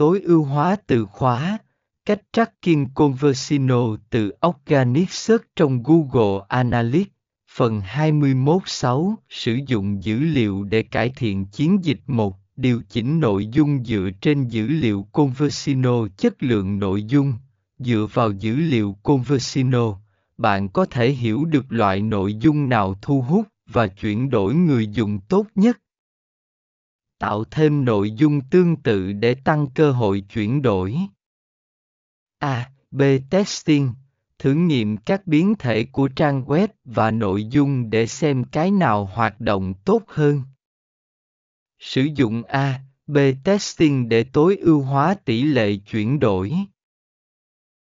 tối ưu hóa từ khóa, cách tracking conversino từ Organic Search trong Google Analytics. Phần 21.6 Sử dụng dữ liệu để cải thiện chiến dịch 1. Điều chỉnh nội dung dựa trên dữ liệu Conversino Chất lượng nội dung Dựa vào dữ liệu Conversino, bạn có thể hiểu được loại nội dung nào thu hút và chuyển đổi người dùng tốt nhất. Tạo thêm nội dung tương tự để tăng cơ hội chuyển đổi. A. B. Testing Thử nghiệm các biến thể của trang web và nội dung để xem cái nào hoạt động tốt hơn. Sử dụng A, B testing để tối ưu hóa tỷ lệ chuyển đổi.